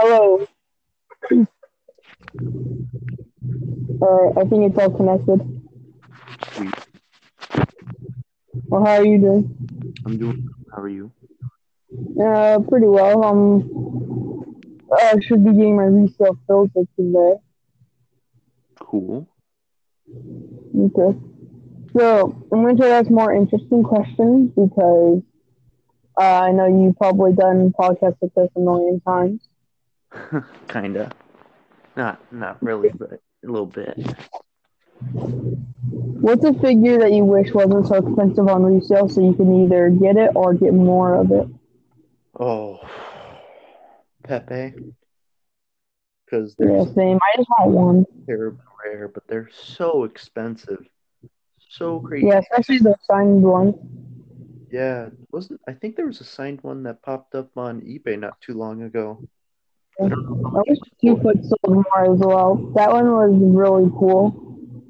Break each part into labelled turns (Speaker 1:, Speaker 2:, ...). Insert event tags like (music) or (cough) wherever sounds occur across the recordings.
Speaker 1: Hello. Alright, I think it's all connected.
Speaker 2: Sweet.
Speaker 1: Well, how are you doing?
Speaker 2: I'm doing. How are you?
Speaker 1: Uh, pretty well. Um, I should be getting my resale filter today.
Speaker 2: Cool.
Speaker 1: Okay. So I'm going to ask more interesting questions because uh, I know you've probably done podcasts like this a million times. (laughs)
Speaker 2: Kinda. Not not really, but a little bit.
Speaker 1: What's a figure that you wish wasn't so expensive on resale so you can either get it or get more of it?
Speaker 2: Oh, Pepe. Because they're
Speaker 1: Yeah, same. I just want one.
Speaker 2: terrible rare, but they're so expensive. So crazy.
Speaker 1: Yeah, especially the signed one.
Speaker 2: Yeah, wasn't I think there was a signed one that popped up on eBay not too long ago.
Speaker 1: I
Speaker 2: I don't know how
Speaker 1: wish
Speaker 2: it
Speaker 1: two
Speaker 2: was.
Speaker 1: foot sold more as well. That one was really cool.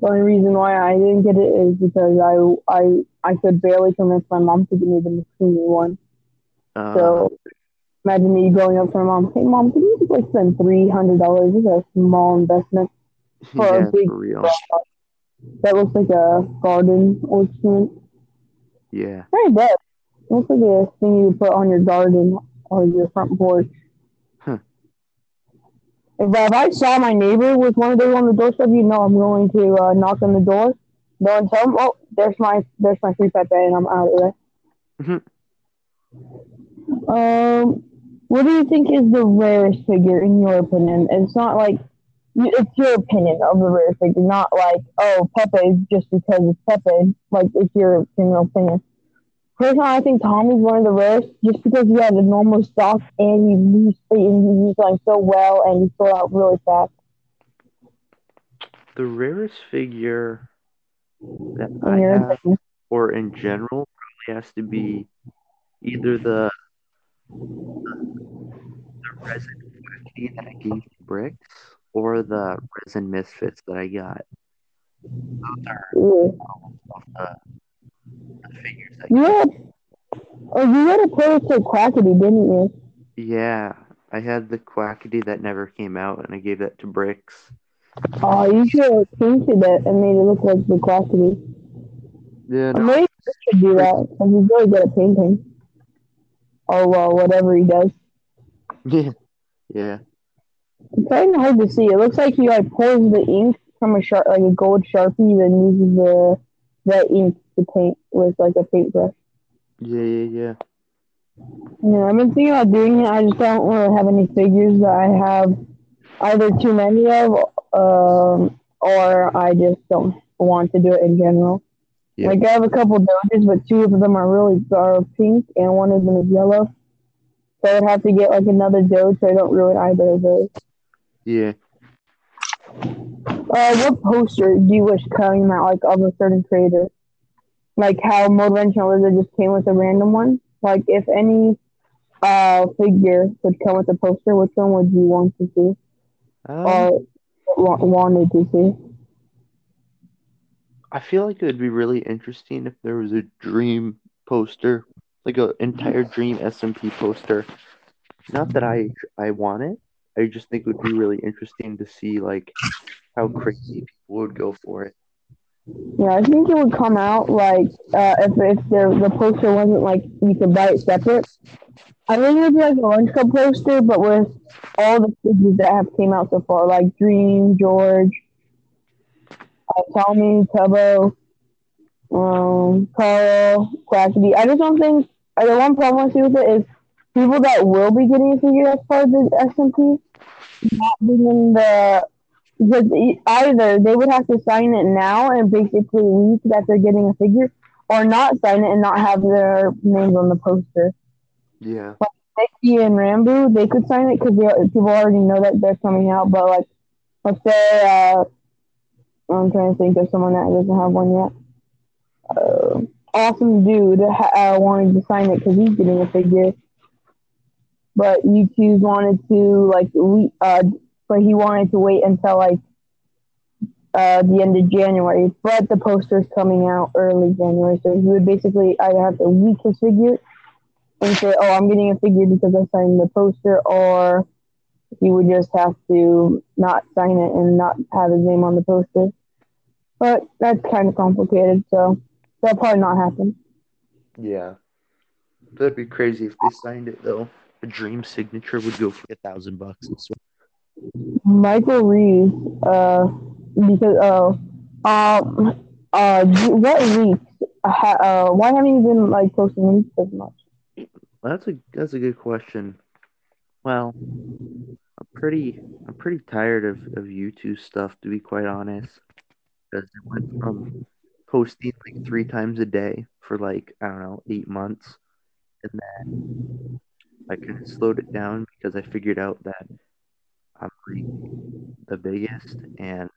Speaker 1: The only reason why I didn't get it is because I I I could barely convince my mom to give me the McQueen one.
Speaker 2: Uh,
Speaker 1: So imagine me going up to my mom, hey mom, can you just like spend three hundred dollars? This is a small investment (laughs) for
Speaker 2: yeah,
Speaker 1: a big
Speaker 2: for real.
Speaker 1: that looks like a garden ornament.
Speaker 2: Yeah.
Speaker 1: Very good. It looks like a thing you put on your garden or your front porch. If, if I saw my neighbor with one of those on the doorstep, you know I'm going to uh, knock on the door. Go and tell him, oh, there's my there's my free Pepe, and I'm out of there.
Speaker 2: Mhm.
Speaker 1: Um, what do you think is the rarest figure in your opinion? It's not like it's your opinion of the rarest figure, not like oh Pepe just because it's Pepe. Like it's your general opinion. Personally, I think Tommy's one of the rarest just because he had a normal stock and he used and he used like so well and he sold out really fast.
Speaker 2: The rarest figure that I have, or in general, probably has to be either the the resin that I gave to Bricks or the resin misfits that I got. Those are
Speaker 1: Yeah.
Speaker 2: All of the, the figures
Speaker 1: You had oh you had a prototype Quackity, didn't you?
Speaker 2: Yeah, I had the quackity that never came out, and I gave that to Bricks.
Speaker 1: Oh, you should have painted it and made it look like the Quackity.
Speaker 2: Yeah,
Speaker 1: Or maybe Chris should do that because he's really good at painting. Oh, well, whatever he does. (laughs)
Speaker 2: yeah, yeah.
Speaker 1: It's kind of hard to see. It looks like he like pours the ink from a sharp, like a gold sharpie, and then uses the that ink to paint with like a paintbrush.
Speaker 2: Yeah, yeah, yeah.
Speaker 1: Yeah, I've been thinking about doing it. I just don't really have any figures that I have either too many of, um, or I just don't want to do it in general.
Speaker 2: Yeah.
Speaker 1: Like I have a couple Doges, but two of them are really are pink, and one of them is yellow. So I'd have to get like another Doge, so I don't ruin either of those.
Speaker 2: Yeah.
Speaker 1: Uh, what poster do you wish came out like of a certain creator? Like how Motivational Lizard just came with a random one. Like if any uh figure could come with a poster, which one would you want to see
Speaker 2: Um,
Speaker 1: or wa- wanted to see?
Speaker 2: I feel like it would be really interesting if there was a dream poster, like an entire dream SMP poster. Not that I I want it. I just think it would be really interesting to see like how crazy people would go for it.
Speaker 1: Yeah, I think it would come out like uh, if if the the poster wasn't like you could buy it separate. I think it would be like a lunch club poster, but with all the figures that have came out so far, like Dream, George, uh, Tommy, Tubbo, um, Carl, Quackity. I just don't think the one problem I see with it is people that will be getting a figure as part of the SMP not being the because either they would have to sign it now and basically leak that they're getting a figure, or not sign it and not have their names on the poster.
Speaker 2: Yeah.
Speaker 1: Mickey and Ranboo, they could sign it because people already know that they're coming out. But like, let's say uh, I'm trying to think of someone that doesn't have one yet. Uh, Awesamdude ha- uh, wanted to sign it because he's getting a figure, but Youtooz wanted to like we uh, but he wanted to wait until like uh the end of January. But the poster's coming out early January, so he would basically either have to leak his figure and say, "Oh, I'm getting a figure because I signed the poster," or he would just have to not sign it and not have his name on the poster. But that's kind of complicated, so that'll probably not happen.
Speaker 2: Yeah. That'd be crazy if they signed it though. A dream signature would go for a thousand bucks.
Speaker 1: Michael Reeves, uh, because uh, um, uh, what leaks? Uh, why haven't you been like posting leaks as much?
Speaker 2: That's a that's a good question. Well, I'm pretty I'm pretty tired of of YouTube stuff to be quite honest, because it went from posting like three times a day for like I don't know eight months, and then I kind of slowed it down because I figured out that I'm like the biggest, and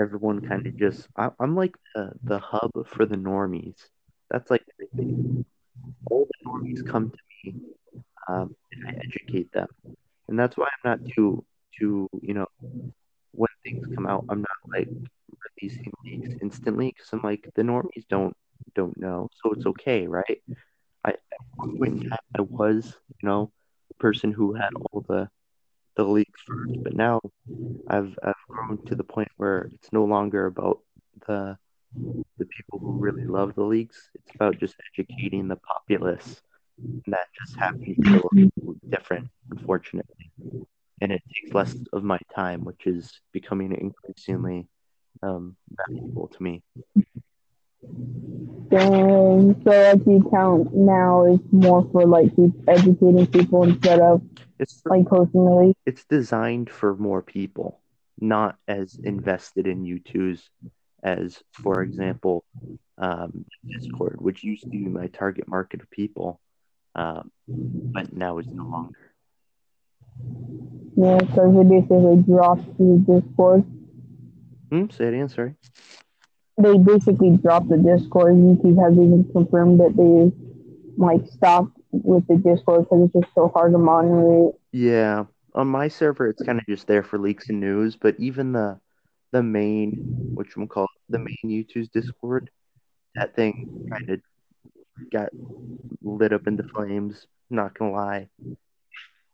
Speaker 2: everyone kind of just I, am like the, the hub for the normies. That's like all the normies come to me, um, and I educate them, and that's why I'm not too too you know when things come out, I'm not like releasing these instantly because I'm like the normies don't don't know, so it's okay, right? I at one point in time I was you know the person who had all the the leaks first, but now I've I've grown to the point where it's no longer about the the people who really love the leagues. It's about just educating the populace. And that just happens to look different, unfortunately. And it takes less of my time, which is becoming increasingly um, valuable to me.
Speaker 1: Dang. So like the account now is more for like educating people instead of
Speaker 2: it's for,
Speaker 1: like posting the.
Speaker 2: It's designed for more people, not as invested in Youtooz as, for example, um, Discord, which used to be my target market of people, um, but now is no longer.
Speaker 1: Yeah, so they basically dropped the Discord.
Speaker 2: Hmm, say it again, sorry.
Speaker 1: They basically dropped the Discord. Youtooz has even confirmed that they like stopped with the Discord because it's just so hard to monitor.
Speaker 2: Yeah, on my server, it's kind of just there for leaks and news. But even the the main, which we'll call the main Youtooz Discord, that thing kind of got lit up into flames. Not gonna lie.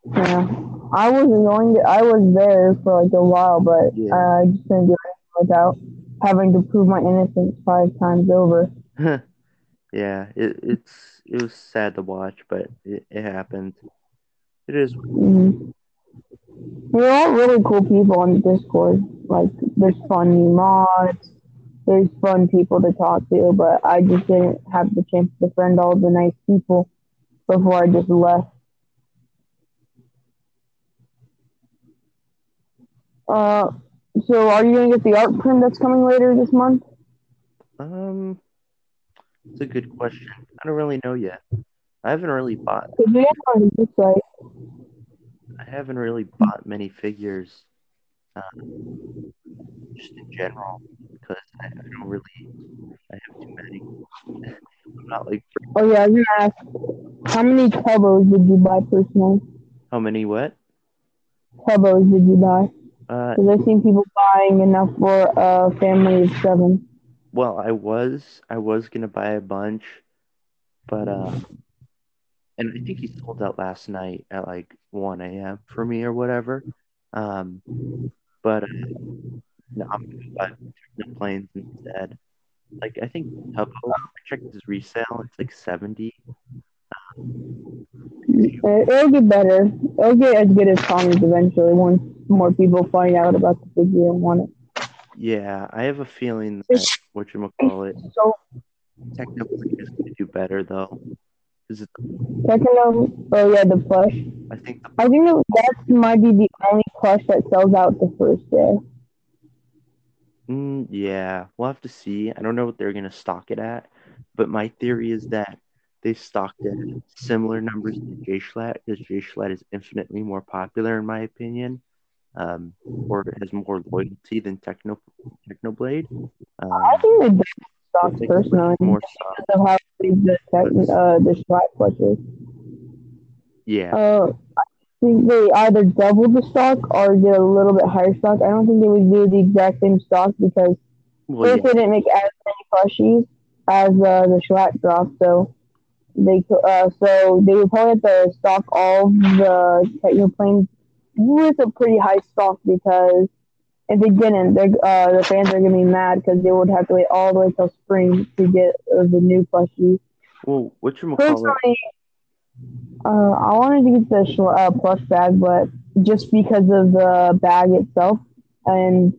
Speaker 1: Yeah, I wasn't going to. I was there for like a while, but yeah. I just didn't do anything without having to prove my innocence five times over. (laughs)
Speaker 2: yeah, it, it's it was sad to watch, but it, it happened. It is.
Speaker 1: Mm-hmm. We're all really cool people on Discord. Like, there's funny mods, there's fun people to talk to, but I just didn't have the chance to friend all the nice people before I just left. Uh, so are you gonna get the art print that's coming later this month?
Speaker 2: Um, it's a good question. I don't really know yet. I haven't really bought. I haven't really bought many figures, um, just in general, because I, I, don't really. I have too many. (laughs) I'm not like.
Speaker 1: Oh yeah, I was gonna ask, how many Tubbos did you buy personally?
Speaker 2: How many what?
Speaker 1: Tubbos did you buy? Because
Speaker 2: uh,
Speaker 1: I've seen people buying enough for a family of seven.
Speaker 2: Well, I was I was gonna buy a bunch, but uh, and I think he sold out last night at like one a.m. for me or whatever. Um, but uh, no, I'm gonna buy the planes instead. Like I think Tubbo, I checked his resale. It's like seventy.
Speaker 1: It'll get better. It'll get as good as Tommy's eventually once more people find out about the figure and want it.
Speaker 2: Yeah, I have a feeling that what you gonna call it.
Speaker 1: So
Speaker 2: technically is going to do better though. Is it?
Speaker 1: Techno. Oh yeah, the plush.
Speaker 2: I think. The,
Speaker 1: I think that might be the only plush that sells out the first day.
Speaker 2: Mm, yeah, we'll have to see. I don't know what they're going to stock it at, but my theory is that they stocked it at similar numbers to J Schlatt because J Schlatt is infinitely more popular in my opinion, um, or has more loyalty than Techno Technoblade. Um,
Speaker 1: I think they stock personally more because of how big the uh, the Schlatt plush is.
Speaker 2: Yeah.
Speaker 1: Uh, I think they either double the stock or get a little bit higher stock. I don't think they would do the exact same stock because well, first yeah. they didn't make as many plushies as uh, the Schlatt drop, so they uh, so they would probably have to stock all the techno planes with a pretty high stock because if they didn't, they uh, the fans are gonna be mad because they would have to wait all the way till spring to get uh, the new plushies.
Speaker 2: Well, what you call
Speaker 1: Personally, uh, I wanted to get the uh, plush bag, but just because of the bag itself, and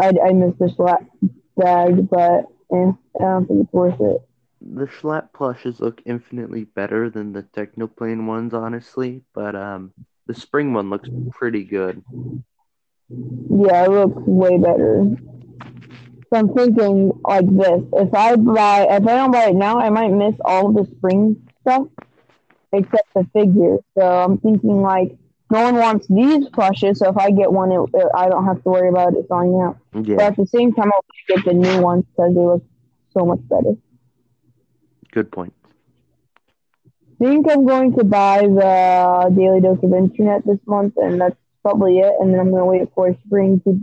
Speaker 1: I, I missed the Schlatt bag, but eh, I don't think it's worth it.
Speaker 2: The Schlatt plushes look infinitely better than the Technoplane ones, honestly, but um, the spring one looks pretty good.
Speaker 1: Yeah, it looks way better. So I'm thinking like this: if I buy, if I don't buy it now, I might miss all the spring stuff except the figure. So I'm thinking like no one wants these plushes, so if I get one, it, it, I don't have to worry about it selling out.
Speaker 2: Yeah.
Speaker 1: But at the same time, I'll get the new ones because they look so much better.
Speaker 2: Good point.
Speaker 1: I think I'm going to buy the Daily Dose of Internet this month, and that's probably it. And then I'm going to wait for spring to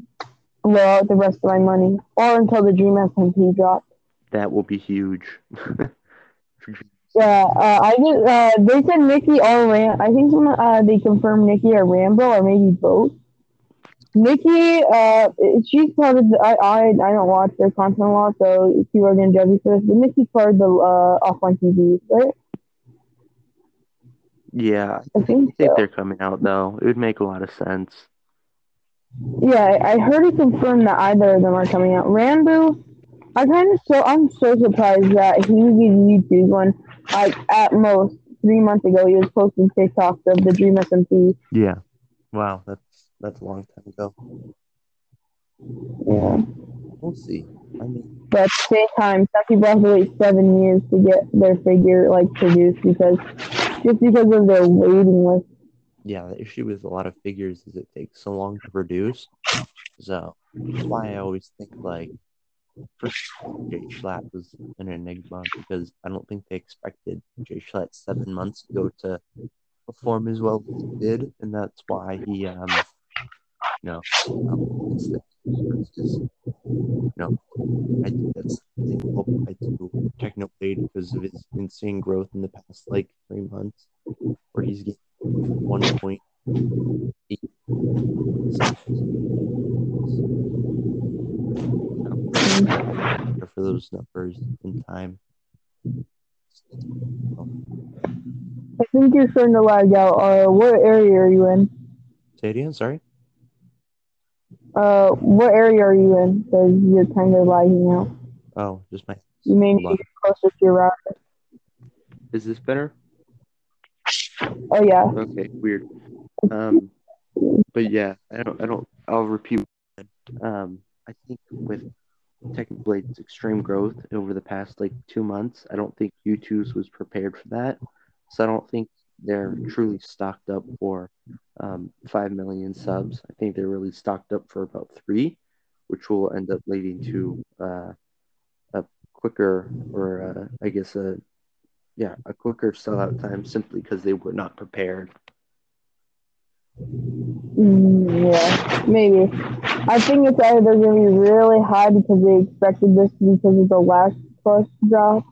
Speaker 1: blow out the rest of my money, or until the Dream SMP drops.
Speaker 2: That will be huge. (laughs)
Speaker 1: Yeah, uh, I just uh, they said Nikki or Ram. I think uh, they confirmed Nikki or Ranboo or maybe both. Nikki, uh, she's part of the. I I, I don't watch their content a lot, so people are gonna judge me for this. But Nikki's part of the uh, offline TV, right?
Speaker 2: Yeah,
Speaker 1: I think,
Speaker 2: I think
Speaker 1: so.
Speaker 2: they're coming out though. It would make a lot of sense.
Speaker 1: Yeah, I, I heard it confirmed that either of them are coming out. Ranboo, I kind of so I'm so surprised that he did Youtooz when like at most three months ago he was posting TikToks of the Dream SMP.
Speaker 2: Yeah. Wow, that's that's a long time ago.
Speaker 1: Yeah.
Speaker 2: We'll see. I mean,
Speaker 1: But at the same time, some people have to wait seven years to get their figure like produced because just because of their waiting list.
Speaker 2: yeah, the issue with a lot of figures is it takes so long to produce. So that's why I always think like first Jay Schlatt was an enigma because I don't think they expected Jay Schlatt seven months ago to perform as well as he did, and that's why he um you know it's, it's just you I think that's something applied to Technoblade because of his insane growth in the past like three months, where he's getting one point eight for those numbers in time.
Speaker 1: I think you're starting to lag out. Uh, what area are you in?
Speaker 2: Say it again, sorry.
Speaker 1: Uh, what area are you in? Because you're kind of lagging out.
Speaker 2: Oh, just my.
Speaker 1: You may need to get closer to your router.
Speaker 2: Is this better?
Speaker 1: Oh yeah.
Speaker 2: Okay, weird. Um, but yeah, I don't. I don't. I'll repeat. Um, I think with Technoblade's extreme growth over the past like two months, I don't think Youtooz was prepared for that. So I don't think they're truly stocked up for um, five million subs. I think they're really stocked up for about three, which will end up leading to uh, a quicker, or uh, I guess a yeah, a quicker sellout time simply because they were not prepared.
Speaker 1: Mm, yeah, maybe. I think it's either going to be really high because they expected this because of the last plus drop,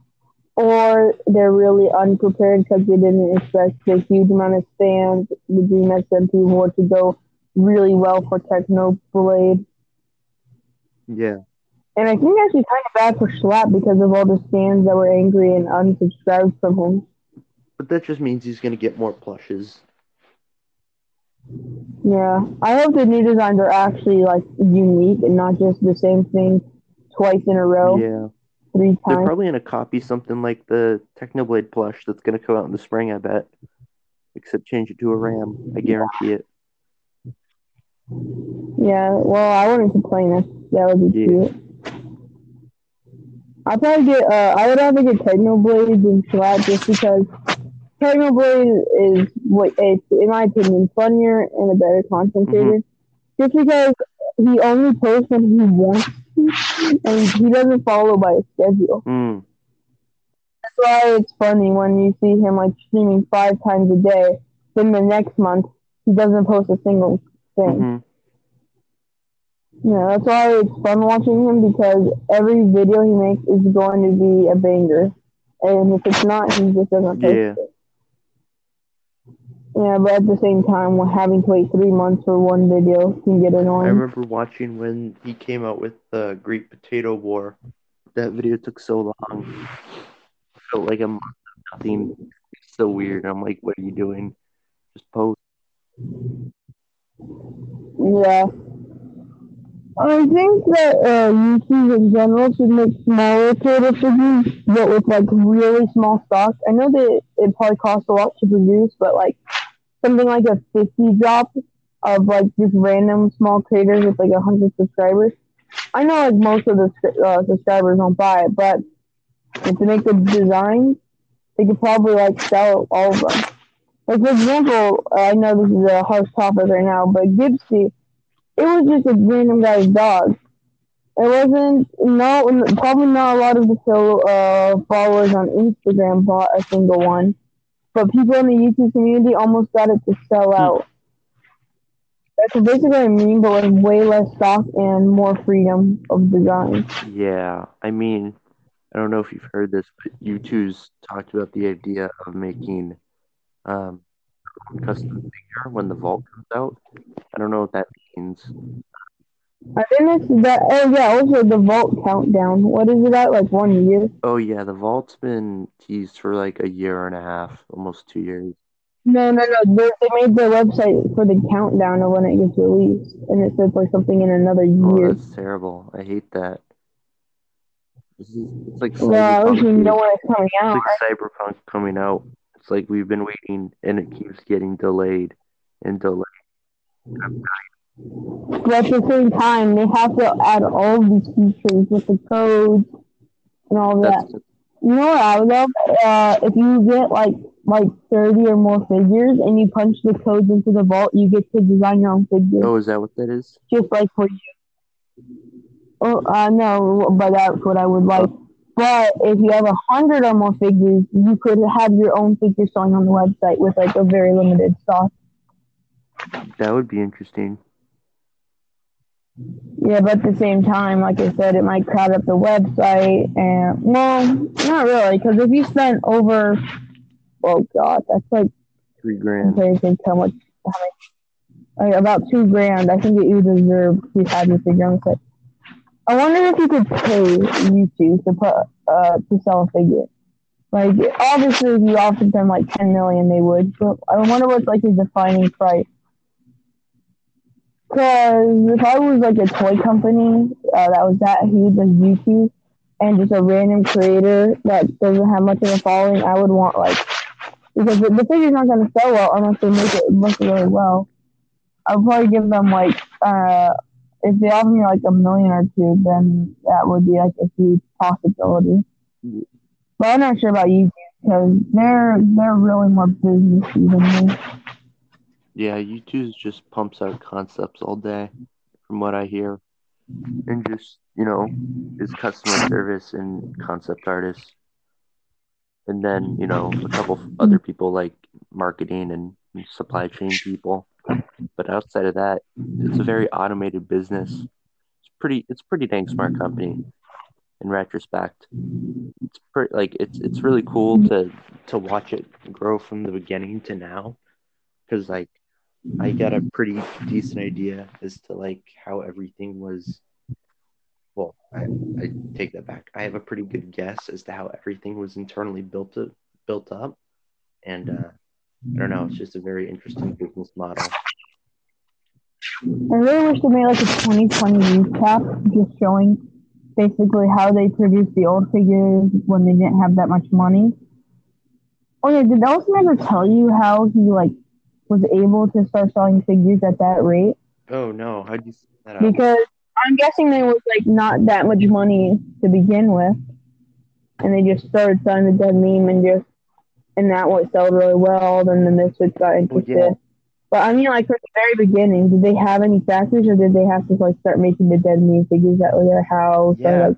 Speaker 1: or they're really unprepared because they didn't expect the huge amount of stands. The Dream SMP war to go really well for Technoblade.
Speaker 2: Yeah,
Speaker 1: And I think actually kind of bad for Schlatt because of all the fans that were angry and unsubscribed from him.
Speaker 2: but that just means he's going to get more plushes.
Speaker 1: Yeah, I hope the new designs are actually like unique and not just the same thing twice in a row,
Speaker 2: Yeah,
Speaker 1: three
Speaker 2: they're probably going to copy something like the Technoblade plush that's going to come out in the spring. I bet, except change it to a ram. I guarantee it.
Speaker 1: Yeah, well, I wouldn't complain if that would be
Speaker 2: Yeah.
Speaker 1: cute. I'd probably get, uh, I would rather get Technoblade than Schlatt just because Technoblade is, what it's, in my opinion, funnier and a better content creator. Just because he only posts when he wants and he doesn't follow by a schedule.
Speaker 2: Mm,
Speaker 1: That's why it's funny when you see him like streaming five times a day. Then the next month he doesn't post a single thing.
Speaker 2: hmm
Speaker 1: Yeah, that's why it's fun watching him because every video he makes is going to be a banger, and if it's not, he just doesn't post
Speaker 2: Yeah.
Speaker 1: it. Yeah, but at the same time, having to wait three months for one video can get annoying.
Speaker 2: I remember watching when he came out with the Great Potato War. That video took so long. It felt like a month of nothing. It's so weird. I'm like, what are you doing? Just post.
Speaker 1: Yeah. I think that uh, Youtooz in general should make smaller creator figures, but with like really small stock. I know that it probably costs a lot to produce, but like something like a 50 drop of like just random small creators with like 100 subscribers. I know like most of the uh, subscribers don't buy it, but if they make the designs, they could probably like sell all of them. Like for example, I know this is a harsh topic right now, but Gipsy, it was just a random guy's dog. It wasn't no probably not a lot of the uh, followers on Instagram bought a single one but people in the Youtooz community almost got it to sell hmm. out. That's basically what I mean, but with way less stock and more freedom of design.
Speaker 2: Yeah, I mean, I don't know if you've heard this, but Youtooz talked about the idea of making um, custom figure when the vault comes out. I don't know what that means.
Speaker 1: I think it's that. Oh yeah, also the vault countdown. What is it at? Like one year?
Speaker 2: Oh yeah, the vault's been teased for like a year and a half, almost two years.
Speaker 1: No, no, no. They, they made the website for the countdown of when it gets released, and it says like something in another oh, year.
Speaker 2: Oh, that's terrible. I hate that. Is, it's like
Speaker 1: yeah, I know when it's coming out.
Speaker 2: It's like Cyberpunk coming out. It's like we've been waiting, and it keeps getting delayed and delayed.
Speaker 1: But at the same time, they have to add all these features with the codes and all that. You know what I love? Uh, if you get like like thirty or more figures and you punch the codes into the vault, you get to design your own figure.
Speaker 2: Oh, is that what that is?
Speaker 1: Just like for you. Oh, uh, know, but that's what I would like. But if you have a hundred or more figures, you could have your own figure selling on the website with like a very limited stock.
Speaker 2: That would be interesting.
Speaker 1: Yeah, but at the same time, like I said, it might crowd up the website, and well, not really, because if you spent over, oh god, that's like
Speaker 2: three grand.
Speaker 1: I think how much, how much, like about two grand. I think that you deserve to have your figure on the site. I wonder if you could pay Youtooz to put uh to sell a figure. Like obviously, if you offered them like ten million, they would. But I wonder what's like a defining price. Because if I was like a toy company uh, that was that huge as Youtooz and just a random creator that doesn't have much of a following, I would want like because the, figure's not going to sell well unless they make it look really well. I would probably give them like uh, if they offer me like a million or two, then that would be like a huge possibility. But I'm not sure about Youtooz because they're they're really more businessy than me.
Speaker 2: Yeah, Youtooz just pumps out concepts all day, from what I hear, and just you know is customer service and concept artists, and then you know a couple other people like marketing and supply chain people. But outside of that, it's a very automated business. It's pretty. It's pretty dang smart company. In retrospect, it's pretty like it's it's really cool to to watch it grow from the beginning to now, because like I got a pretty decent idea as to like how everything was. Well, I, I take that back. I have a pretty good guess as to how everything was internally built up, built up, and uh, I don't know. It's just a very interesting business model.
Speaker 1: I really wish they made like a 2020 recap, just showing basically how they produced the old figures when they didn't have that much money. Oh yeah, did Nelson ever tell you how he like was able to start selling figures at that rate.
Speaker 2: Oh no, how'd you see that
Speaker 1: out? Because I'm guessing there was like not that much money to begin with, and they just started selling the dead meme and just and that what sold really well. Then the Misfits got interested. Well, yeah. But I mean, like from the very beginning, did they have any factories, or did they have to like start making the dead meme figures at their house?
Speaker 2: Yeah.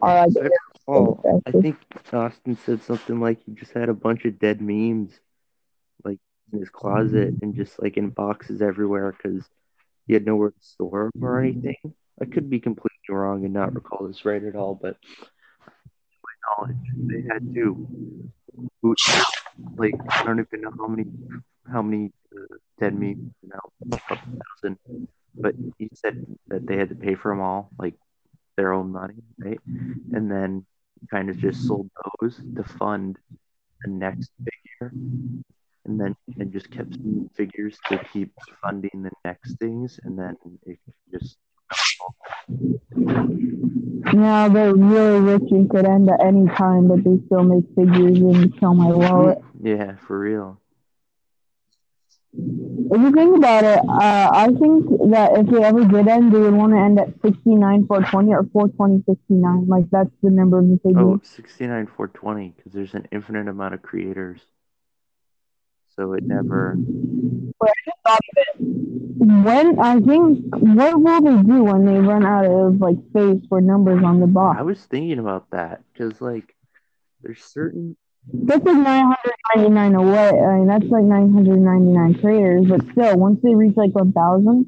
Speaker 2: Or, like, or, like, oh, I think Austin said something like he just had a bunch of dead memes, like in his closet and just like in boxes everywhere because he had nowhere to store them or anything. I could be completely wrong and not recall this right at all, but my knowledge, they had to boot like I don't even know how many how many uh, dead meat you know a couple thousand, but he said that they had to pay for them all like their own money, right? And then kind of just sold those to fund the next figure, and then and just kept some figures to keep funding the next things, and then it just
Speaker 1: Now they're really rich and could end at any time, but they still make figures and sell my wallet.
Speaker 2: yeah, for real.
Speaker 1: If you think about it, uh, I think that if they ever did end, they would want to end at 69, 420 or 420, 69. Like, that's the number of the figure.
Speaker 2: Oh, 69 420 because there's an infinite amount of creators. So it never.
Speaker 1: But I just thought of it. When, I think, what will they do when they run out of, like, space for numbers on the box?
Speaker 2: I was thinking about that because, like, there's certain.
Speaker 1: That's like 999 away. I mean, that's like 999 creators, but still, once they reach like 1,000,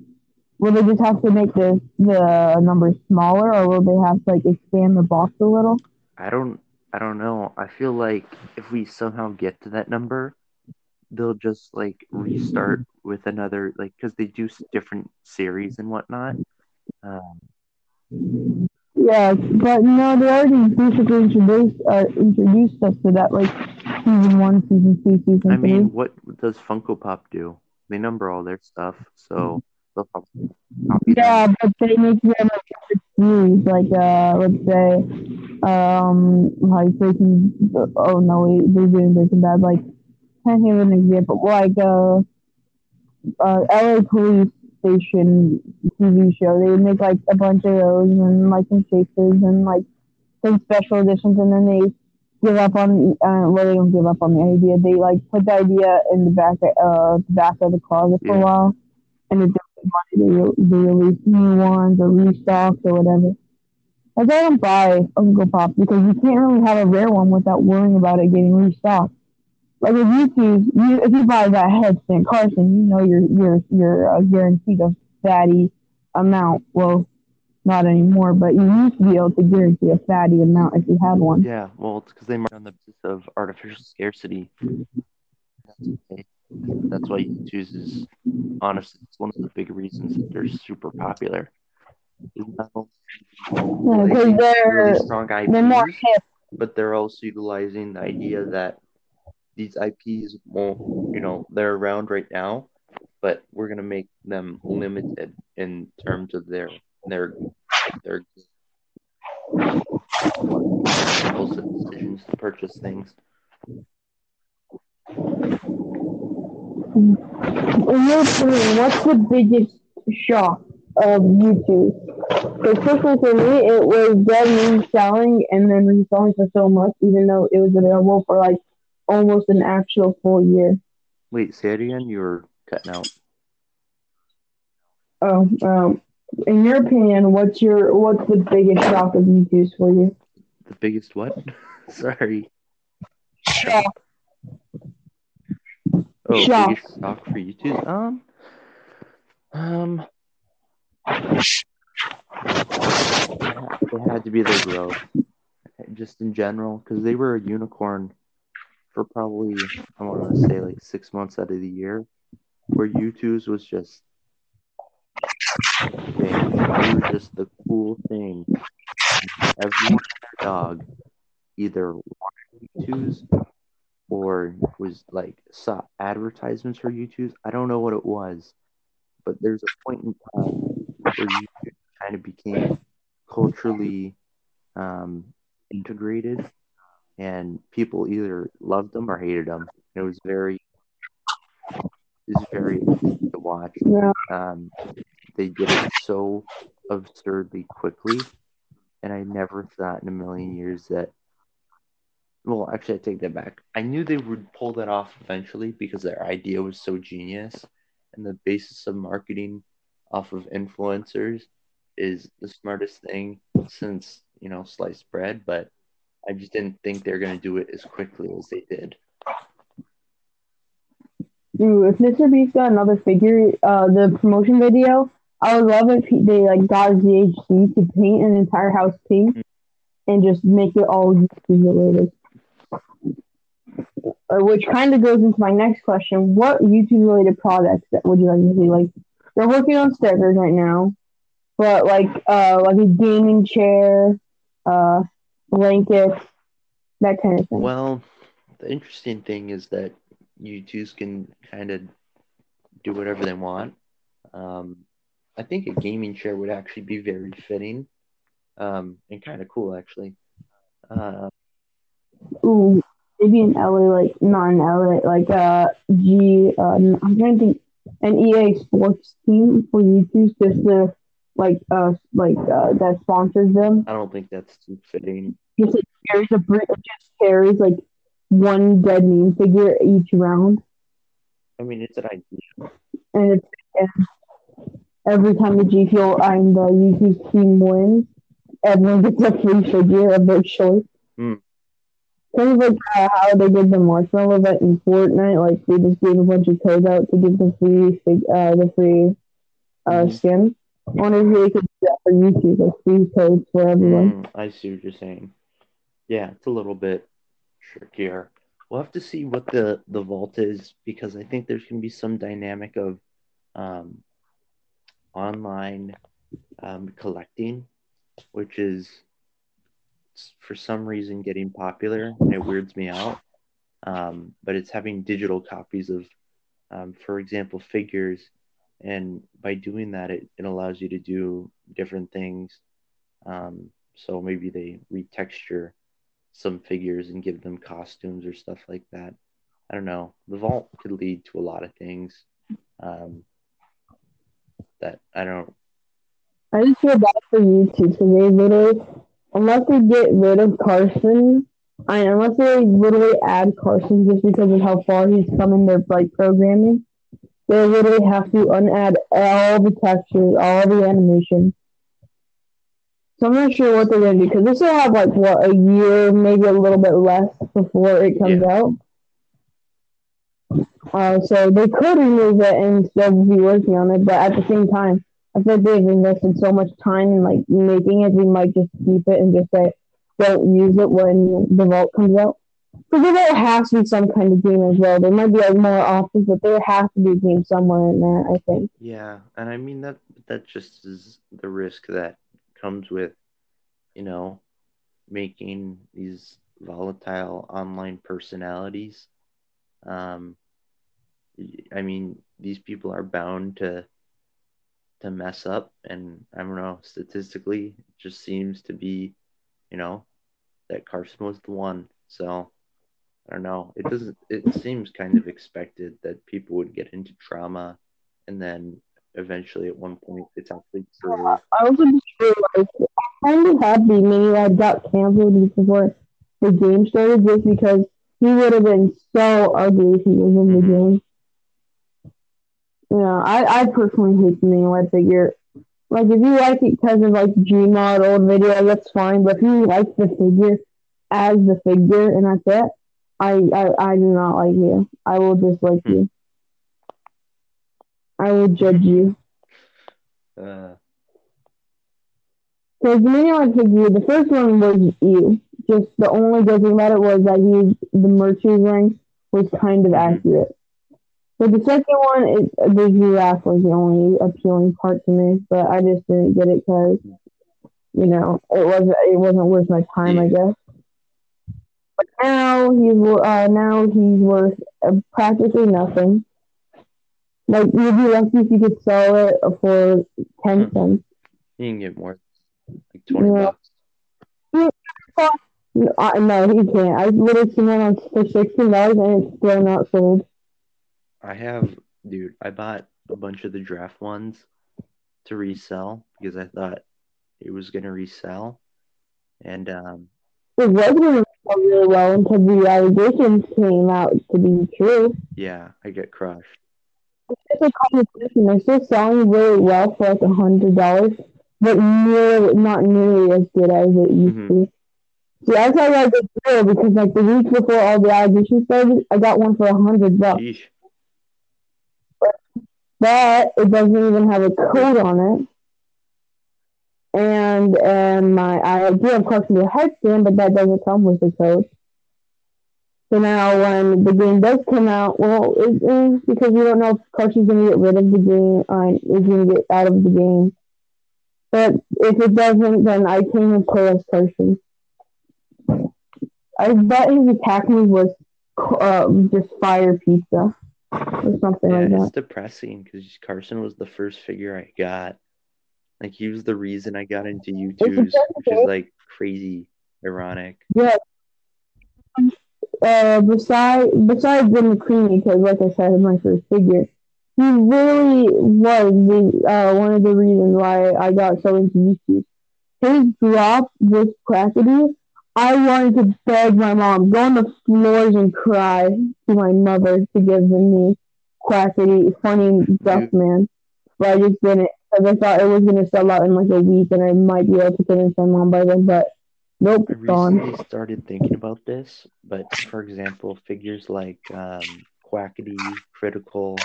Speaker 1: will they just have to make the the numbers smaller, or will they have to like expand the box a little?
Speaker 2: I don't. I don't know. I feel like if we somehow get to that number, they'll just like restart with another like because they do different series and whatnot. Um,
Speaker 1: Yeah, but no, they already basically introduced uh, introduced us to that, like season one, season two, season
Speaker 2: I
Speaker 1: three.
Speaker 2: mean, what does Funko Pop do? They number all their stuff, so they'll probably copy them.
Speaker 1: Yeah, but they make them like series, like uh, let's say, um, like Breaking. Oh no, wait, they're doing Breaking Bad. Like, can't give an example. Like uh, uh, LA Police Station TV show. They would make like a bunch of those and like some chasers and like some special editions, and then they give up on. Uh, well, they don't give up on the idea. They like put the idea in the back, uh, the back of the closet for
Speaker 2: Yeah.
Speaker 1: a while, and it money they, they release new ones or restocks or whatever. I don't buy Funko Pop because you can't really have a rare one without worrying about it getting restocked. Like if you choose, you if you buy that headstand Carson, you know you're you're you're uh, guaranteed a fatty amount. Well, not anymore, but you used to be able to guarantee a fatty amount if you had one.
Speaker 2: Yeah, well, it's because they mark on the basis of artificial scarcity. That's, why Youtooz is honestly it's one of the big reasons that they're super popular. Is not only
Speaker 1: Yeah, because they're
Speaker 2: really strong
Speaker 1: they're more hip.
Speaker 2: but they're also utilizing the idea that these IPs won't, you know, they're around right now, but we're gonna make them limited in terms of their their their decisions to purchase things. Mm-hmm.
Speaker 1: In your what's the biggest shock of Youtooz? Because personally for me, it was them reselling and then reselling for so much, even though it was available for like almost an actual full year.
Speaker 2: Wait, say it again. You were cutting out.
Speaker 1: Oh, um, in your opinion, what's your what's the biggest shock of Youtooz for you?
Speaker 2: The biggest what? (laughs) Sorry.
Speaker 1: Shock.
Speaker 2: Oh,
Speaker 1: Shock.
Speaker 2: biggest shock for Youtooz. Um, um, it had to be their growth, just in general, because they were a unicorn for probably I want to say like six months out of the year, where Youtooz was just. They were just the cool thing. Every dog either wanted Youtooz or was like saw advertisements for Youtooz. I don't know what it was, but there's a point in time where Youtooz kind of became culturally um, integrated, and people either loved them or hated them. It was very, it was very to watch.
Speaker 1: Yeah.
Speaker 2: Um, they did it so absurdly quickly, and I never thought in a million years that well, actually, I take that back. I knew they would pull that off eventually because their idea was so genius, and the basis of marketing off of influencers is the smartest thing since you know sliced bread. But I just didn't think they're gonna do it as quickly as they did.
Speaker 1: Dude, if Mr. Beast got another figure, uh, the promotion video, I would love if he, they like got GHC to paint an entire house pink, and just make it all Youtooz related. Uh, which kind of goes into my next question: What Youtooz related products that would you like to see? Like they're working on stickers right now, but like uh like a gaming chair, uh blankets, that kind of thing.
Speaker 2: Well, the interesting thing is that Youtooz can kind of do whatever they want. Um, I think a gaming chair would actually be very fitting um, and kind of cool, actually. Uh,
Speaker 1: Ooh, maybe an LA like not an LA like uh G. Uh, I'm trying to think an EA Sports team for Youtooz just to like uh like uh that sponsors them.
Speaker 2: I don't think that's too fitting.
Speaker 1: Just like carries a just carries like one dead meme figure each round,
Speaker 2: I mean, it's an idea.
Speaker 1: and it's and every time the G Fuel and the Youtooz team wins, everyone gets a free figure of their choice.
Speaker 2: Hmm.
Speaker 1: Kind of like uh, how they did the marshmallow event in Fortnite, like they just gave a bunch of codes out to give the free fig- uh the free uh
Speaker 2: Mhm.
Speaker 1: skin. I wonder if they could do that for Youtooz, like free codes for everyone.
Speaker 2: Mm, I see what you're saying. Yeah, it's a little bit trickier. We'll have to see what the the vault is because I think there's gonna be some dynamic of um, online um, collecting, which is for some reason getting popular and it weirds me out. Um, but it's having digital copies of, um, for example, figures, and by doing that, it, it allows you to do different things. Um, so maybe they retexture some figures and give them costumes or stuff like that. I don't know. The vault could lead to a lot of things um, that I don't.
Speaker 1: I just feel bad for Youtooz because they literally, unless they get rid of Carson, I unless they literally add Carson just because of how far he's come in their like programming, they literally have to unadd all the textures, all the animation. So I'm not sure what they're gonna do because they still have like what a year, maybe a little bit less before it comes out. Uh, so they could remove it and still be working on it, but at the same time, I feel like they've invested so much time in like making it, we might just keep it and just say don't use it when the vault comes out. Because there has to be some kind of game as well. There might be like more options, but there has to be a game somewhere in there. I think.
Speaker 2: Yeah, and I mean that that just is the risk that comes with, you know, making these volatile online personalities. Um, I mean, these people are bound to to mess up, and I don't know. Statistically, it just seems to be, you know, that Carson was the one. So I don't know. It doesn't. It seems kind of expected that people would get into trauma, and then eventually, at one point, it's actually true.
Speaker 1: I also just realized I'm kind of happy maybe I got canceled before the game started just because he would have been so ugly if he was in the
Speaker 2: Mhm.
Speaker 1: game. Yeah, I, I personally hate the main web figure. Like, if you like it because of, like, Gmod old video, that's fine. But if you like the figure as the figure and that's it, I, I, I do not like you. I will dislike
Speaker 2: Hmm.
Speaker 1: you. I will judge you.
Speaker 2: Uh,
Speaker 1: Because the mini web figure, the first one was you. Just the only good thing about it was that he, the merch he was wearing was kind of
Speaker 2: Mhm.
Speaker 1: accurate. But the second one, it, the giraffe was the only appealing part to me. But I just didn't get it because, you know, it wasn't it wasn't worth my time, I guess. But now he's uh, now he's worth uh, practically nothing. Like you'd be lucky if you could sell it for ten
Speaker 2: Hmm.
Speaker 1: cents.
Speaker 2: you can get more, like twenty
Speaker 1: Yeah.
Speaker 2: bucks.
Speaker 1: No, I, no, he can't. I literally seen one on for sixteen dollars and it's still not sold.
Speaker 2: I have, dude. I bought a bunch of the draft ones to resell because I thought it was gonna resell, and um,
Speaker 1: It was going to sell really well until the allegations came out to be true.
Speaker 2: yeah, I get crushed.
Speaker 1: It's a competition. They're still selling really well for like a hundred dollars, but nearly not nearly as good as it used
Speaker 2: Mhm.
Speaker 1: to. See, I thought I good deal because like the week before all the allegations started, I got one for a hundred bucks. But it doesn't even have a code on it. And and my I do have Carson the headstand, but that doesn't come with the code. So now when the game does come out, well, it is because we don't know if Carson's going to get rid of the game, uh, is going to get out of the game. But if it doesn't, then I can play as Carson. I bet his attack move was uh, just fire pizza or something
Speaker 2: Yeah,
Speaker 1: like
Speaker 2: it's depressing because Carson was the first figure I got. Like he was the reason I got into
Speaker 1: Youtooz,
Speaker 2: which is like crazy ironic.
Speaker 1: Yeah. Uh, beside besides the McCreamy, because like I said, my first figure, he really was the uh, one of the reasons why I got so into YouTube. His drop with Quackity, I wanted to beg my mom, go on the floors and cry to my mother to give me Quackity, funny Duck Man. But I just didn't because I thought it was gonna sell out in like a week and I might be able to convince my mom by then. But nope,
Speaker 2: I
Speaker 1: it's gone.
Speaker 2: recently started thinking about this, but for example, figures like um, Quackity, Critical,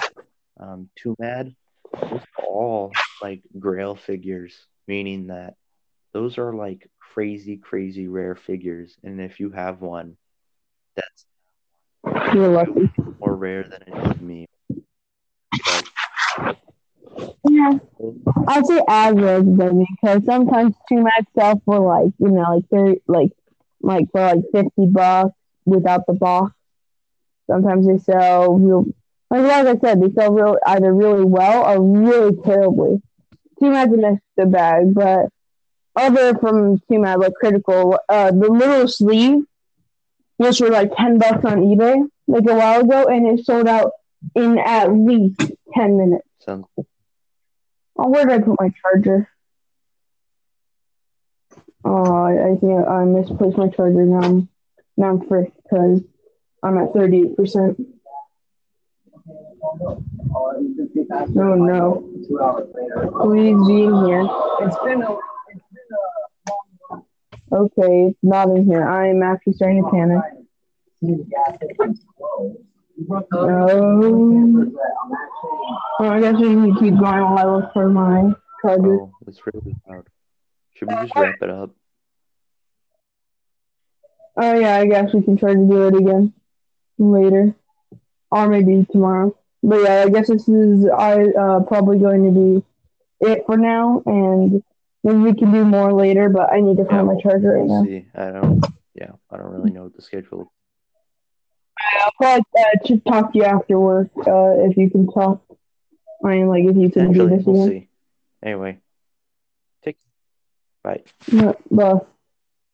Speaker 2: um, Too Mad, those are all like Grail figures, meaning that those are like crazy, crazy rare figures, and if you have one, that's
Speaker 1: You're lucky.
Speaker 2: more rare than it is me. But
Speaker 1: Yeah, I'd say average, then, because sometimes match stuff for like you know like thirty, like like for like fifty bucks without the box. Sometimes they sell real, like, like I said, they sell real either really well or really terribly. Two match missed the bag, but other from two match like critical, uh, the little sleeve, which were like ten bucks on eBay like a while ago, and it sold out in at least ten minutes.
Speaker 2: sounds
Speaker 1: Oh, where did I put my charger? Oh, I, I think I misplaced my charger now. I'm, now I'm fricked because I'm at 38%. Oh no. Please be in here.
Speaker 3: It's been a, long time.
Speaker 1: Okay, it's not in here. I'm actually starting to panic. Oh. Oh, I guess we need to keep going while I look for my charger.
Speaker 2: oh, it's really loud. Should we just wrap it up?
Speaker 1: Oh yeah, I guess we can try to do it again later, or maybe tomorrow. But yeah, I guess this is I uh, probably going to be it for now, and maybe we can do more later. But I need to
Speaker 2: Yeah,
Speaker 1: find my charger right
Speaker 2: we'll
Speaker 1: now.
Speaker 2: see. I don't. Yeah, I don't really know what the schedule.
Speaker 1: I'll probably uh, just talk to you after work uh, if you can talk. I mean, like if you can do this
Speaker 2: we'll
Speaker 1: again.
Speaker 2: see. Anyway, take. Bye.
Speaker 1: Yeah, but